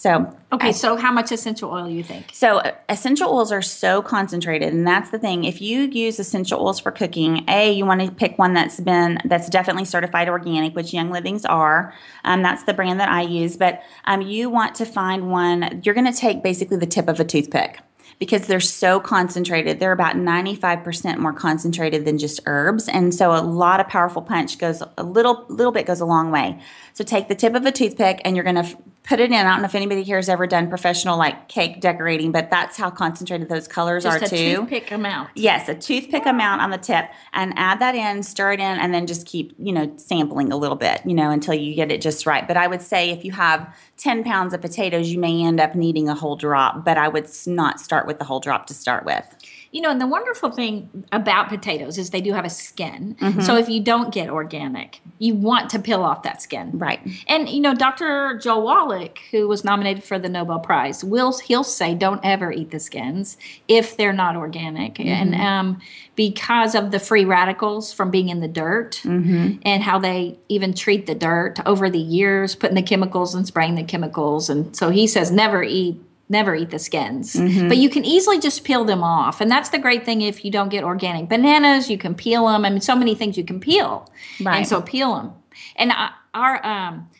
So Okay, so how much essential oil you think? so uh, essential oils are so concentrated, and that's the thing. If you use essential oils for cooking, a you want to pick one that's been that's definitely certified organic, which Young Livings are. Um, that's the brand that I use. But um, you want to find one. You're going to take basically the tip of a toothpick because they're so concentrated. They're about 95% more concentrated than just herbs. And so a lot of powerful punch goes a little little bit goes a long way. So take the tip of a toothpick and you're going to f- put it in. I don't know if anybody here has ever done professional like cake decorating, but that's how concentrated those colors Just are a too. toothpick amount. Yes, a toothpick amount on the tip and add that in, stir it in, and then just keep, you know, sampling a little bit, you know, until you get it just right. But I would say if you have 10 pounds of potatoes, you may end up needing a whole drop, but I would not start with the whole drop to start with. You know, and the wonderful thing about potatoes is they do have a skin. Mm-hmm. So if you don't get organic, you want to peel off that skin. Right. And you know, Dr. Joel Wallach, who was nominated for the Nobel Prize, will he'll say don't ever eat the skins if they're not organic, and um, because of the free radicals from being in the dirt, and how they even treat the dirt over the years, putting the chemicals and spraying the chemicals, and so he says never eat. Never eat the skins, but you can easily just peel them off, and that's the great thing. If you don't get organic bananas, you can peel them. I mean, so many things you can peel, Right. and so peel them. And our um,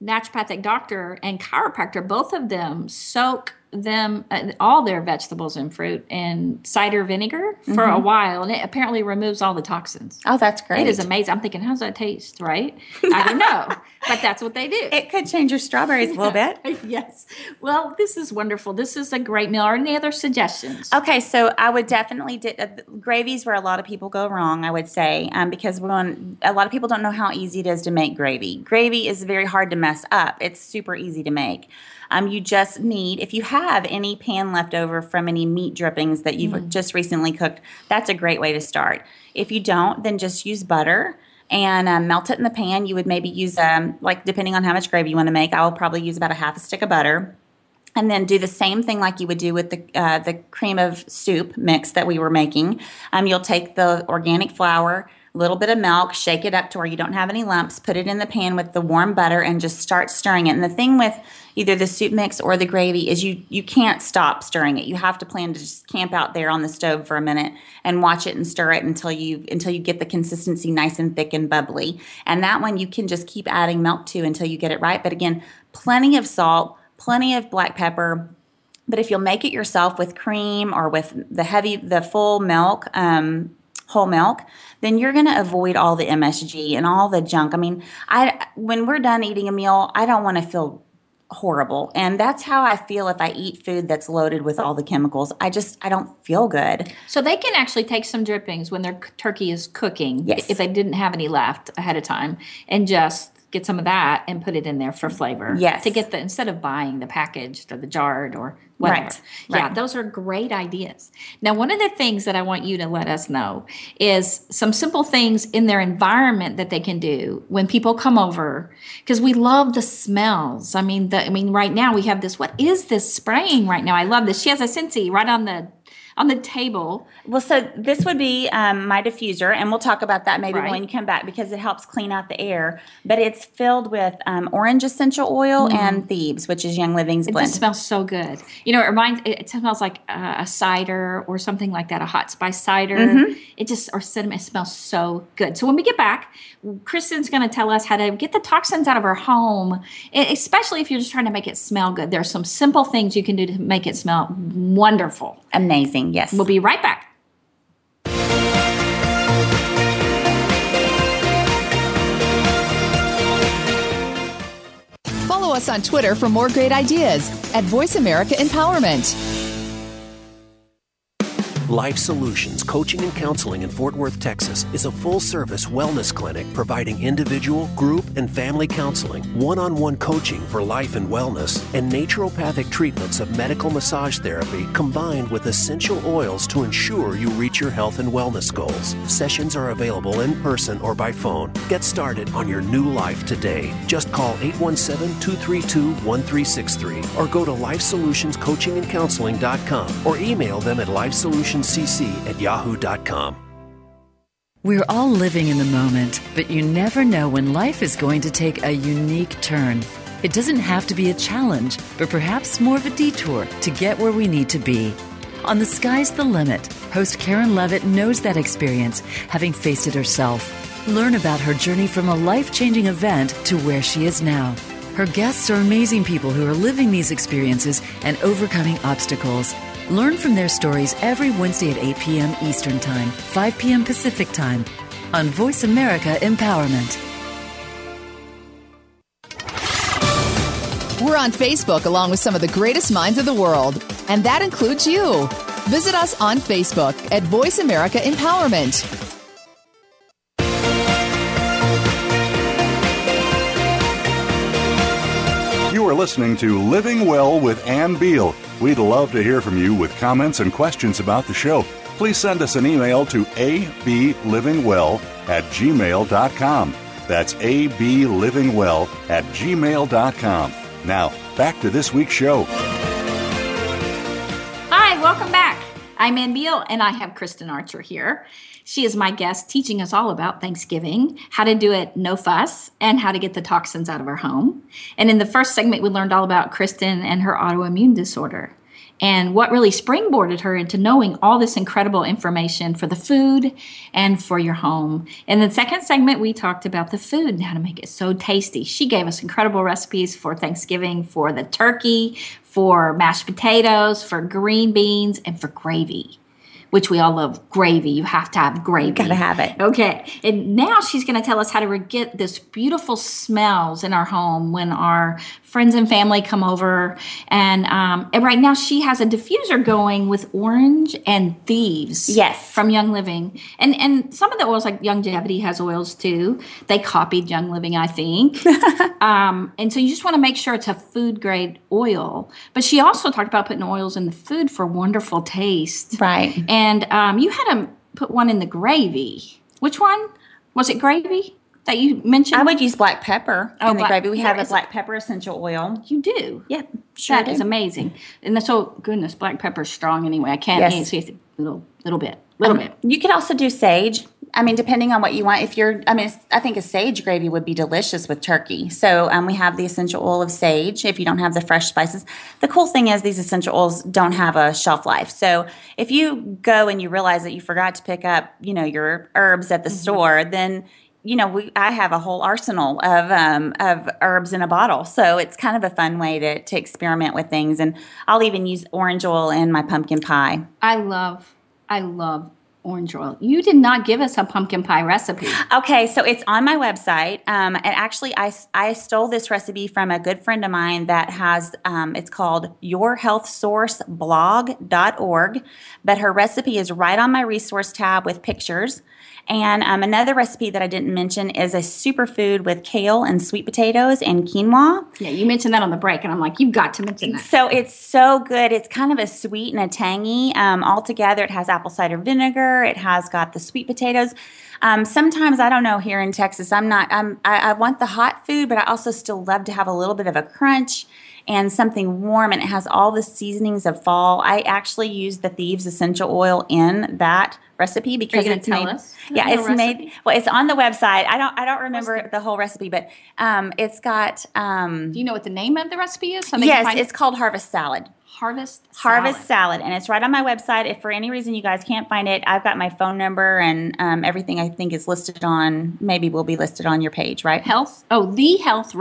naturopathic doctor and chiropractor, both of them soak them uh, all their vegetables and fruit in cider vinegar for a while, and it apparently removes all the toxins. Oh, that's great. It is amazing. I'm thinking, how's that taste? Right? I don't know, but that's what they do. It could change your strawberries a little bit. yes. Well, this is wonderful. This is a great meal. Are any other suggestions? Okay, so I would definitely di- uh, gravy's where a lot of people go wrong. I would say um, because when a lot of people don't know how easy it is to make gravy. Gravy is very hard to mess up. It's super easy to make. Um, you just need if you have any pan left over from any meat drippings that you've just recently cooked. That's a great way to start. If you don't, then just use butter and um, melt it in the pan. You would maybe use um, like depending on how much gravy you want to make. I will probably use about a half a stick of butter and then do the same thing like you would do with the uh, the cream of soup mix that we were making. Um, you'll take the organic flour, a little bit of milk, shake it up to where you don't have any lumps, put it in the pan with the warm butter, and just start stirring it. And the thing with either the soup mix or the gravy is you you can't stop stirring it. You have to plan to just camp out there on the stove for a minute and watch it and stir it until you until you get the consistency nice and thick and bubbly. And that one you can just keep adding milk to until you get it right. But again, plenty of salt plenty of black pepper. But if you'll make it yourself with cream or with the heavy, the full milk, um, whole milk, then you're going to avoid all the MSG and all the junk. I mean, I when we're done eating a meal, I don't want to feel horrible, and that's how I feel if I eat food that's loaded with all the chemicals. I just I don't feel good. So they can actually take some drippings when their turkey is cooking, Yes. if they didn't have any left ahead of time, and just get some of that and put it in there for flavor. Yes. To get the instead of buying the packaged or the jarred or whatever. Right, Yeah, those are great ideas. Now, one of the things that I want you to let us know is some simple things in their environment that they can do when people come over because we love the smells. I mean, the I mean right now we have this what is this spraying right now? I love this. She has a Scentsy right on the on the table. Well, so this would be um, my diffuser, and we'll talk about that maybe Right. when you come back because it helps clean out the air. But it's filled with um, orange essential oil and Thieves, which is Young Living's Mm. It smells so good. You know, it reminds. It, it smells like uh, a cider or something like that, a hot spice cider. Mm-hmm. It just or cinnamon. It smells so good. So when we get back, Kristen's going to tell us how to get the toxins out of our home, e- especially if you're just trying to make it smell good. There's some simple things you can do to make it smell wonderful. Amazing, yes. We'll be right back. Follow us on Twitter for more great ideas at Voice America Empowerment. Life Solutions Coaching and Counseling in Fort Worth, Texas is a full service wellness clinic providing individual, group, and family counseling, one on one coaching for life and wellness, and naturopathic treatments of medical massage therapy combined with essential oils to ensure you reach your health and wellness goals. Sessions are available in person or by phone. Get started on your new life today. Just call 817 232 1363 or go to lifesolutionscoachingandcounseling.com or email them at lifesolutionscc at yahoo.com. We're all living in the moment, but you never know when life is going to take a unique turn. It doesn't have to be a challenge, but perhaps more of a detour to get where we need to be. On The Sky's the Limit, host Karen Levitt knows that experience, having faced it herself. Learn about her journey from a life changing event to where she is now. Her guests are amazing people who are living these experiences and overcoming obstacles. Learn from their stories every Wednesday at 8 p.m. Eastern Time, 5 p.m. Pacific Time on Voice America Empowerment. We're on Facebook along with some of the greatest minds of the world, and that includes you. Visit us on Facebook at Voice America Empowerment. Are listening to Living Well with Ann Beal. We'd love to hear from you with comments and questions about the show. Please send us an email to ablivingwell at gmail.com. That's ablivingwell at gmail.com. Now, back to this week's show. Hi, welcome back. I'm Ann Beal, and I have Kristen Archer here. She is my guest, teaching us all about Thanksgiving, how to do it no fuss, and how to get the toxins out of our home. And in the first segment, we learned all about Kristen and her autoimmune disorder and what really springboarded her into knowing all this incredible information for the food and for your home. In the second segment, we talked about the food and how to make it so tasty. She gave us incredible recipes for Thanksgiving for the turkey, for mashed potatoes, for green beans, and for gravy. Which we all love gravy. You have to have gravy. Gotta have it. Okay. And now she's going to tell us how to get this beautiful smells in our home when our friends and family come over. And, um, and right now she has a diffuser going with orange and thieves. Yes. From Young Living. And and some of the oils like Longevity has oils too. They copied Young Living, I think. um, and so you just want to make sure it's a food grade oil. But she also talked about putting oils in the food for wonderful taste. Right. And um, you had to put one in the gravy. Which one? Was it gravy that you mentioned? I would use black pepper Oh, in the gravy. We have a black pepper essential oil. You do? Yep, sure That do. is amazing. And that's so goodness, black pepper's strong anyway. I can't Yes. so it's a little little bit. Little Um, bit. You could also do sage. I mean, depending on what you want. If you're, I mean, I think a sage gravy would be delicious with turkey. So um, we have the essential oil of sage. If you don't have the fresh spices, the cool thing is these essential oils don't have a shelf life. So if you go and you realize that you forgot to pick up, you know, your herbs at the store, then you know, we I have a whole arsenal of um, of herbs in a bottle, so it's kind of a fun way to to experiment with things. And I'll even use orange oil in my pumpkin pie. I love I love orange oil. You did not give us a pumpkin pie recipe. Okay, so it's on my website. Um, and actually, I, I stole this recipe from a good friend of mine that has, um, it's called yourhealthsourceblog.org. But her recipe is right on my resource tab with pictures. And um, another recipe that I didn't mention is a superfood with kale and sweet potatoes and quinoa. Yeah, you mentioned that on the break, and I'm like, you've got to mention that. So it's so good. It's kind of a sweet and a tangy. Um, all together, it has apple cider vinegar. It has got the sweet potatoes. Um, sometimes I don't know here in Texas. I'm not. I'm. I, I want the hot food, but I also still love to have a little bit of a crunch. And something warm, and it has all the seasonings of fall. I actually use the Thieves essential oil in that recipe because it's tell made. us Yeah, it's made. Well, it's on the website. I don't. I don't remember the whole recipe, but um, it's got. Um, Do you know what the name of the recipe is? So yes, find it's called Harvest Salad. Harvest Harvest Salad. salad. and it's right on my website. If for any reason you guys can't find it, I've got my phone number and um, everything. I think is listed on. Maybe will be listed on your page, right? Health. Oh, the Health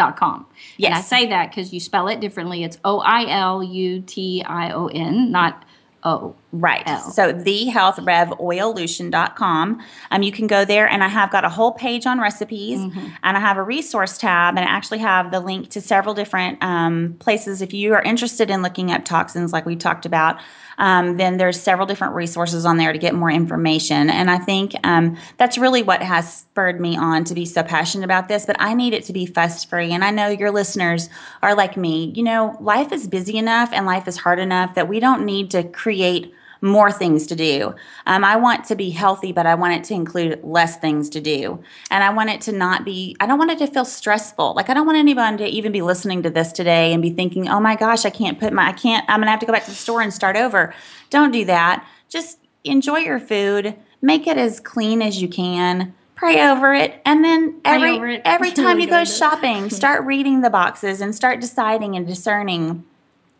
Revoilution.com. And I say that because you spell it differently. It's O I L U T I O N, not O. Right. L. So thehealthrevoilution.com. Um, you can go there and I have got a whole page on recipes Mm-hmm. and I have a resource tab and I actually have the link to several different um, places. If you are interested in looking up toxins like we talked about, um, then there's several different resources on there to get more information. And I think um, that's really what has spurred me on to be so passionate about this. But I need it to be fuss free. And I know your listeners are like me. You know, life is busy enough and life is hard enough that we don't need to create more things to do. Um, I want to be healthy, but I want it to include less things to do. And I want it to not be, I don't want it to feel stressful. Like, I don't want anyone to even be listening to this today and be thinking, oh my gosh, I can't put my, I can't, I'm going to have to go back to the store and start over. Don't do that. Just enjoy your food, make it as clean as you can. Pray over it, and then every every time you go shopping, start reading the boxes and start deciding and discerning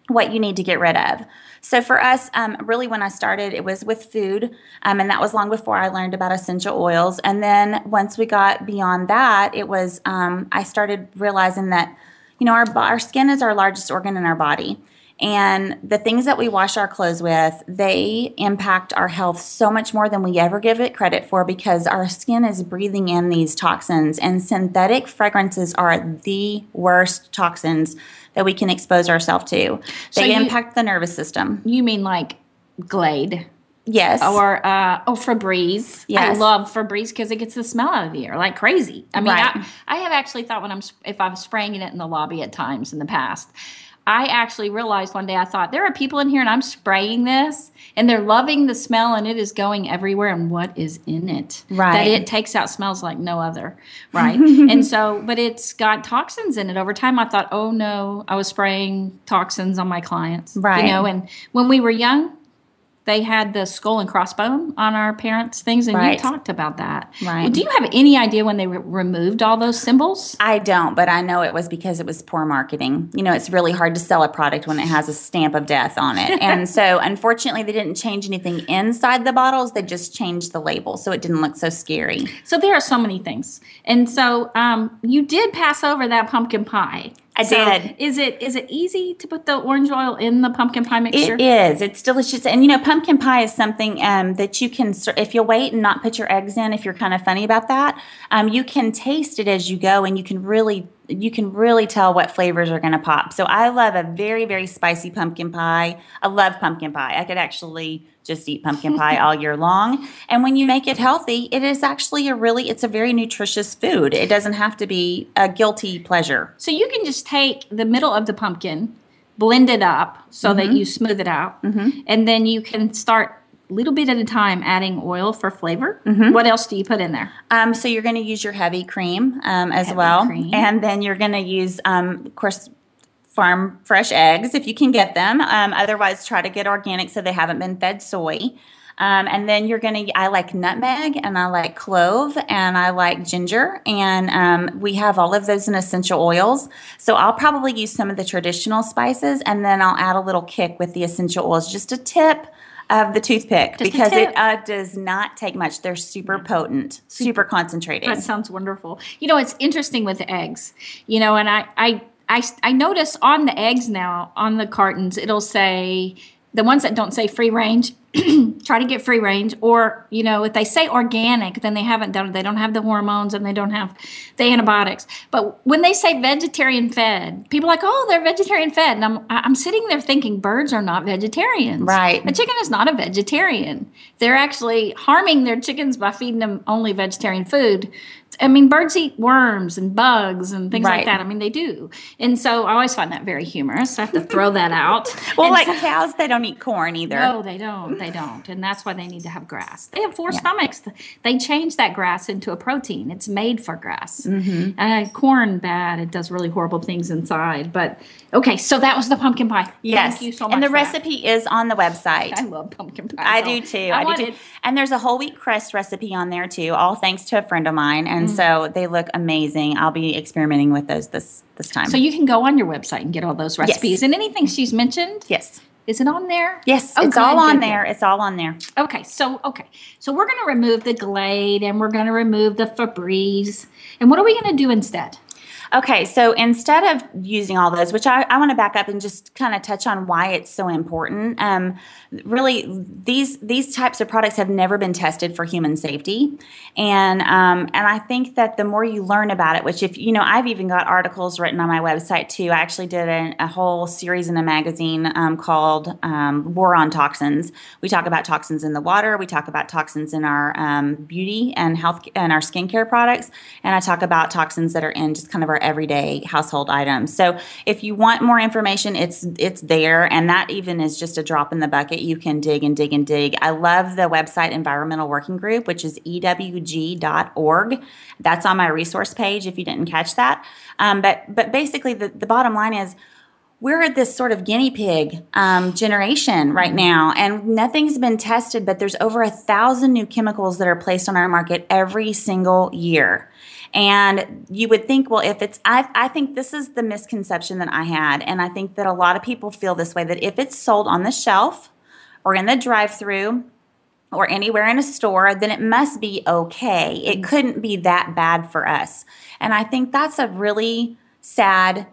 what you need to get rid of. So for us, um, really, when I started, it was with food, um, and that was long before I learned about essential oils. And then once we got beyond that, it was um, I started realizing that you know our our skin is our largest organ in our body. And the things that we wash our clothes with, they impact our health so much more than we ever give it credit for because our skin is breathing in these toxins. And synthetic fragrances are the worst toxins that we can expose ourselves to. So They you- impact the nervous system. You mean like Glade Yes. or uh, oh Febreze? I Yes. love Febreze because it gets the smell out of the air like crazy. I mean, Right. I, I have actually thought when I'm if I'm spraying it in the lobby at times in the past. I actually realized one day I thought there are people in here and I'm spraying this and they're loving the smell and it is going everywhere and what is in it Right. that it takes out smells like no other right and so but it's got toxins in it over time I thought oh no I was spraying toxins on my clients Right. you know and when we were young they had the skull and crossbone on our parents' things, and you talked about that. Right. Do you have any idea when they re- removed all those symbols? I don't, but I know it was because it was poor marketing. You know, it's really hard to sell a product when it has a stamp of death on it. and so, unfortunately, they didn't change anything inside the bottles, they just changed the label so it didn't look so scary. So there are so many things, and so um, you did pass over that pumpkin pie. I So did. Is it is it easy to put the orange oil in the pumpkin pie mixture? It is. It's delicious. And you know, pumpkin pie is something um, that you can, if you wait and not put your eggs in, if you're kind of funny about that, um, you can taste it as you go and you can really. You can really tell what flavors are going to pop. So I love a very, very spicy pumpkin pie. I love pumpkin pie. I could actually just eat pumpkin pie all year long. And when you make it healthy, it is actually a really, it's a very nutritious food. It doesn't have to be a guilty pleasure. So you can just take the middle of the pumpkin, blend it up so Mm-hmm. that you smooth it out, and then you can start little bit at a time adding oil for flavor. Mm-hmm. What else do you put in there? Um, so you're going to use your heavy cream um, as Heavy well, cream. and then you're going to use, um, of course, farm fresh eggs if you can get them. Um, otherwise, try to get organic so they haven't been fed soy. Um, and then you're going to, I like nutmeg and I like clove and I like ginger. And um, we have all of those in essential oils. So I'll probably use some of the traditional spices and then I'll add a little kick with the essential oils, just a tip of the toothpick Just because it uh, does not take much. They're super potent, super concentrated. That sounds wonderful. You know, it's interesting with eggs. You know, and I, I, I, I notice on the eggs now on the cartons, it'll say the ones that don't say free range. try to get free range, or you know, if they say organic, then they haven't done it. They don't have the hormones and they don't have the antibiotics. But when they say vegetarian fed, people are like, oh, they're vegetarian fed, and I'm I'm sitting there thinking birds are not vegetarians. Right. A chicken is not a vegetarian. They're actually harming their chickens by feeding them only vegetarian food. I mean, birds eat worms and bugs and things Right. like that. I mean, they do. And so I always find that very humorous. I have to throw that out. Well, And like so- cows, they don't eat corn either. no, they don't. they don't, and that's why they need to have grass. They have four stomachs. They change that grass into a protein. It's made for grass. Mm-hmm. Uh, corn, bad. It does really horrible things inside. But okay, so that was the pumpkin pie. Yes. Thank you so much. And the recipe is on the website. I love pumpkin pie. I so do too. I, I, do wanted, too. And there's a whole wheat crust recipe on there too, all thanks to a friend of mine. And Mm. so they look amazing. I'll be experimenting with those this this time. So you can go on your website and get all those recipes yes. and anything she's mentioned. yes. Is it on there? Yes, Oh, it's good, all on good, good. there. It's all on there. Okay, so okay, so we're going to remove the Glade and we're going to remove the Febreze, and what are we going to do instead? Okay, so instead of using all those, which I, I want to back up and just kind of touch on why it's so important. Um, really, these these types of products have never been tested for human safety, and um, and I think that the more you learn about it, which if you know, I've even got articles written on my website too. I actually did a, a whole series in a magazine um, called um, "War on Toxins." We talk about toxins in the water. We talk about toxins in our um, beauty and health and our skincare products, and I talk about toxins that are in just kind of our everyday household items. So if you want more information, it's it's there, and that even is just a drop in the bucket. You can dig and dig and dig. I love the website Environmental Working Group, which is ewg.org. That's on my resource page if you didn't catch that. Um, but but basically, the, the bottom line is we're at this sort of guinea pig um, generation right now, and nothing's been tested, but there's over a thousand new chemicals that are placed on our market every single year. And you would think, well, if it's, I, I think this is the misconception that I had. And I think that a lot of people feel this way that if it's sold on the shelf or in the drive through, or anywhere in a store, then it must be okay. It mm. couldn't be that bad for us. And I think that's a really sad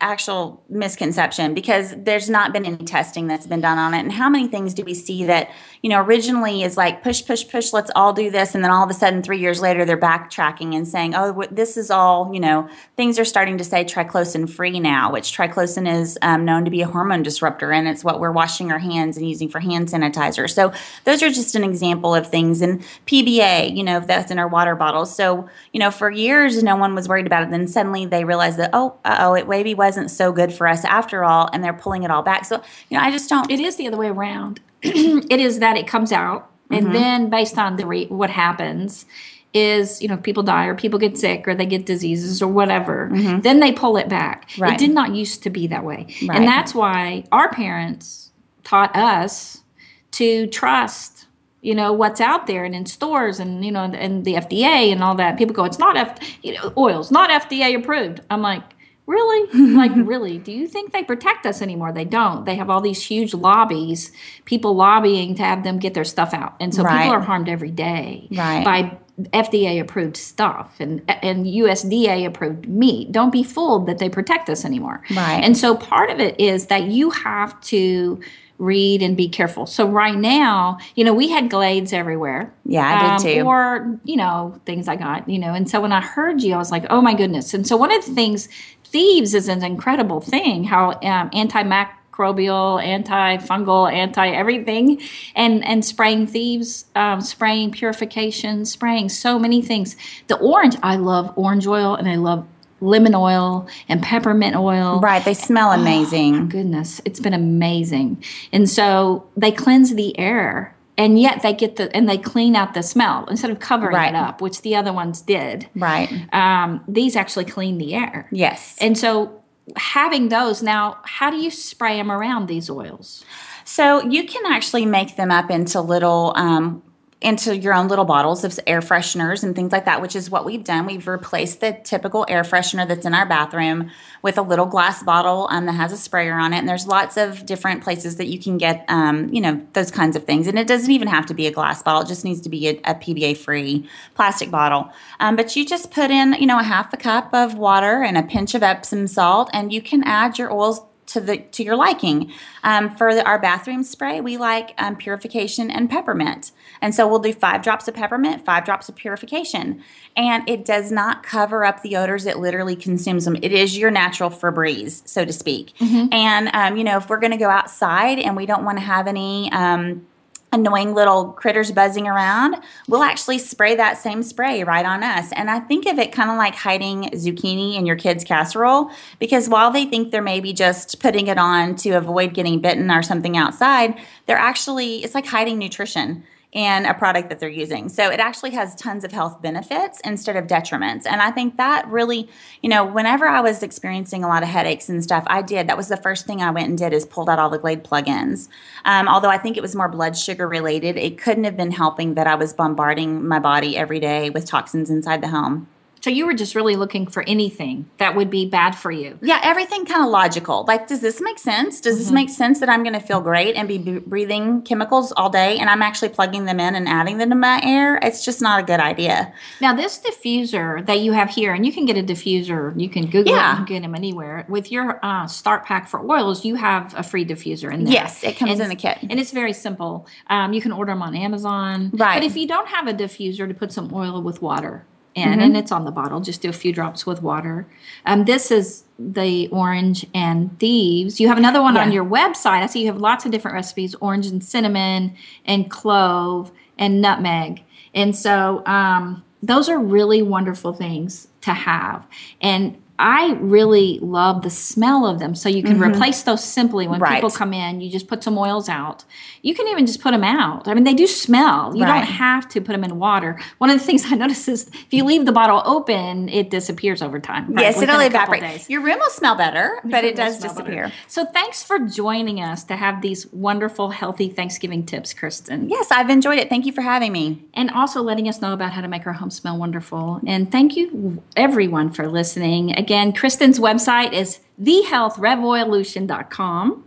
actual misconception because there's not been any testing that's been done on it. And how many things do we see that, you know, originally is like push, push, push, let's all do this. And then all of a sudden, three years later, they're backtracking and saying, oh, this is all, you know, things are starting to say triclosan free now, which triclosan is um, known to be a hormone disruptor. And it's what we're washing our hands and using for hand sanitizer. So those are just an example of things. And PBA, you know, that's in our water bottles. So, you know, for years, no one was worried about it. Then suddenly they realized that, oh, oh, it maybe wasn't so good for us after all. And they're pulling it all back. So, you know, I just don't. It is the other way around. it is that it comes out, Mm-hmm. and then based on the re- what happens is you know people die or people get sick or they get diseases or whatever. Then they pull it back. Mm-hmm. Right. It did not used to be that way, Right. and that's why our parents taught us to trust you know what's out there and in stores and you know and the FDA and all that. People go, it's not F, you know, oils not FDA approved. I'm like. Really? like, really? Do you think they protect us anymore? They don't. They have all these huge lobbies, people lobbying to have them get their stuff out. And so Right. people are harmed every day Right. by FDA approved stuff and and USDA approved meat. Don't be fooled that they protect us anymore. Right. And so part of it is that you have to read and be careful. So right now, you know, we had glades everywhere. Yeah, I did um, too. Or, you know, things I got, you know. And so when I heard you, I was like, oh my goodness. And so one of the things, thieves is an incredible thing, how um, antimicrobial, antifungal, anti everything, and and spraying thieves, um, spraying purification, spraying so many things. The orange, I love orange oil, and I love lemon oil and peppermint oil. Right. They smell amazing. Goodness, it's been amazing. And so they cleanse the air. And yet they get the and they clean out the smell instead of covering Right. it up, which the other ones did. right. Um, these actually clean the air. Yes. And so having those now, how do you spray them around these oils? So you can actually make them up into little um, into your own little bottles of air fresheners and things like that, which is what we've done. We've replaced the typical air freshener that's in our bathroom with a little glass bottle um, that has a sprayer on it. And there's lots of different places that you can get, um, you know, those kinds of things. And it doesn't even have to be a glass bottle; it just needs to be a, a PBA-free plastic bottle. Um, but you just put in, you know, a half a cup of water and a pinch of Epsom salt, and you can add your oils to the to your liking. Um, for the, our bathroom spray, we like um, purification and peppermint, and so we'll do five drops of peppermint, five drops of purification, and it does not cover up the odors. It literally consumes them. It is your natural Febreze, so to speak. And um, you know, if we're going to go outside and we don't want to have any. Um, annoying little critters buzzing around, we'll actually spray that same spray right on us. And I think of it kind of like hiding zucchini in your kid's casserole because while they think they're maybe just putting it on to avoid getting bitten or something outside, they're actually, it's like hiding nutrition and a product that they're using. So it actually has tons of health benefits instead of detriments. And I think that really, you know, whenever I was experiencing a lot of headaches and stuff, I did. That was the first thing I went and did is pulled out all the Glade plugins. Um, although I think it was more blood sugar related, it couldn't have been helping that I was bombarding my body every day with toxins inside the home. So you were just really looking for anything that would be bad for you. Yeah, everything kind of logical. Like, does this make sense? Does mm-hmm. this make sense that I'm going to feel great and be b- breathing chemicals all day and I'm actually plugging them in and adding them to my air? It's just not a good idea. Now, this diffuser that you have here, and you can get a diffuser, you can Google yeah. it and get them anywhere. With your uh, start pack for oils, you have a free diffuser in there. Yes, it comes and, in the kit. And it's very simple. Um, you can order them on Amazon. Right. But if you don't have a diffuser to put some oil with water, in, mm-hmm. and it's on the bottle. Just do a few drops with water. Um, this is the orange and thieves. You have another one yeah. on your website. I see you have lots of different recipes: orange and cinnamon, and clove and nutmeg. And so um, those are really wonderful things to have. And I really love the smell of them. So you can mm-hmm. replace those simply when right. people come in. You just put some oils out. You can even just put them out. I mean, they do smell. You right. don't have to put them in water. One of the things I notice is if you leave the bottle open, it disappears over time. Right? Yes, it'll evaporate. Your room will smell better, but it does disappear. Better. So thanks for joining us to have these wonderful, healthy Thanksgiving tips, Kristen. Yes, I've enjoyed it. Thank you for having me. And also letting us know about how to make our home smell wonderful. And thank you, everyone, for listening. Again, Kristen's website is thehealthrevoilution.com.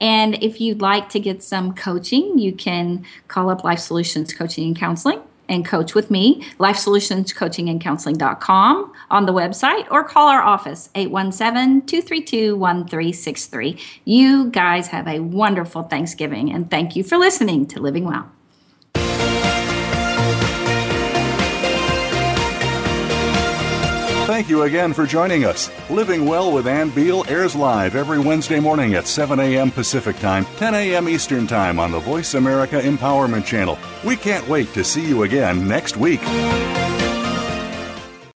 And if you'd like to get some coaching, you can call up Life Solutions Coaching and Counseling and coach with me, Life Solutions Coaching and Counseling.com on the website, or call our office, 817 232 1363. You guys have a wonderful Thanksgiving, and thank you for listening to Living Well. Thank you again for joining us. Living Well with Ann Beal airs live every Wednesday morning at 7 a.m. Pacific Time, 10 a.m. Eastern Time on the Voice America Empowerment Channel. We can't wait to see you again next week.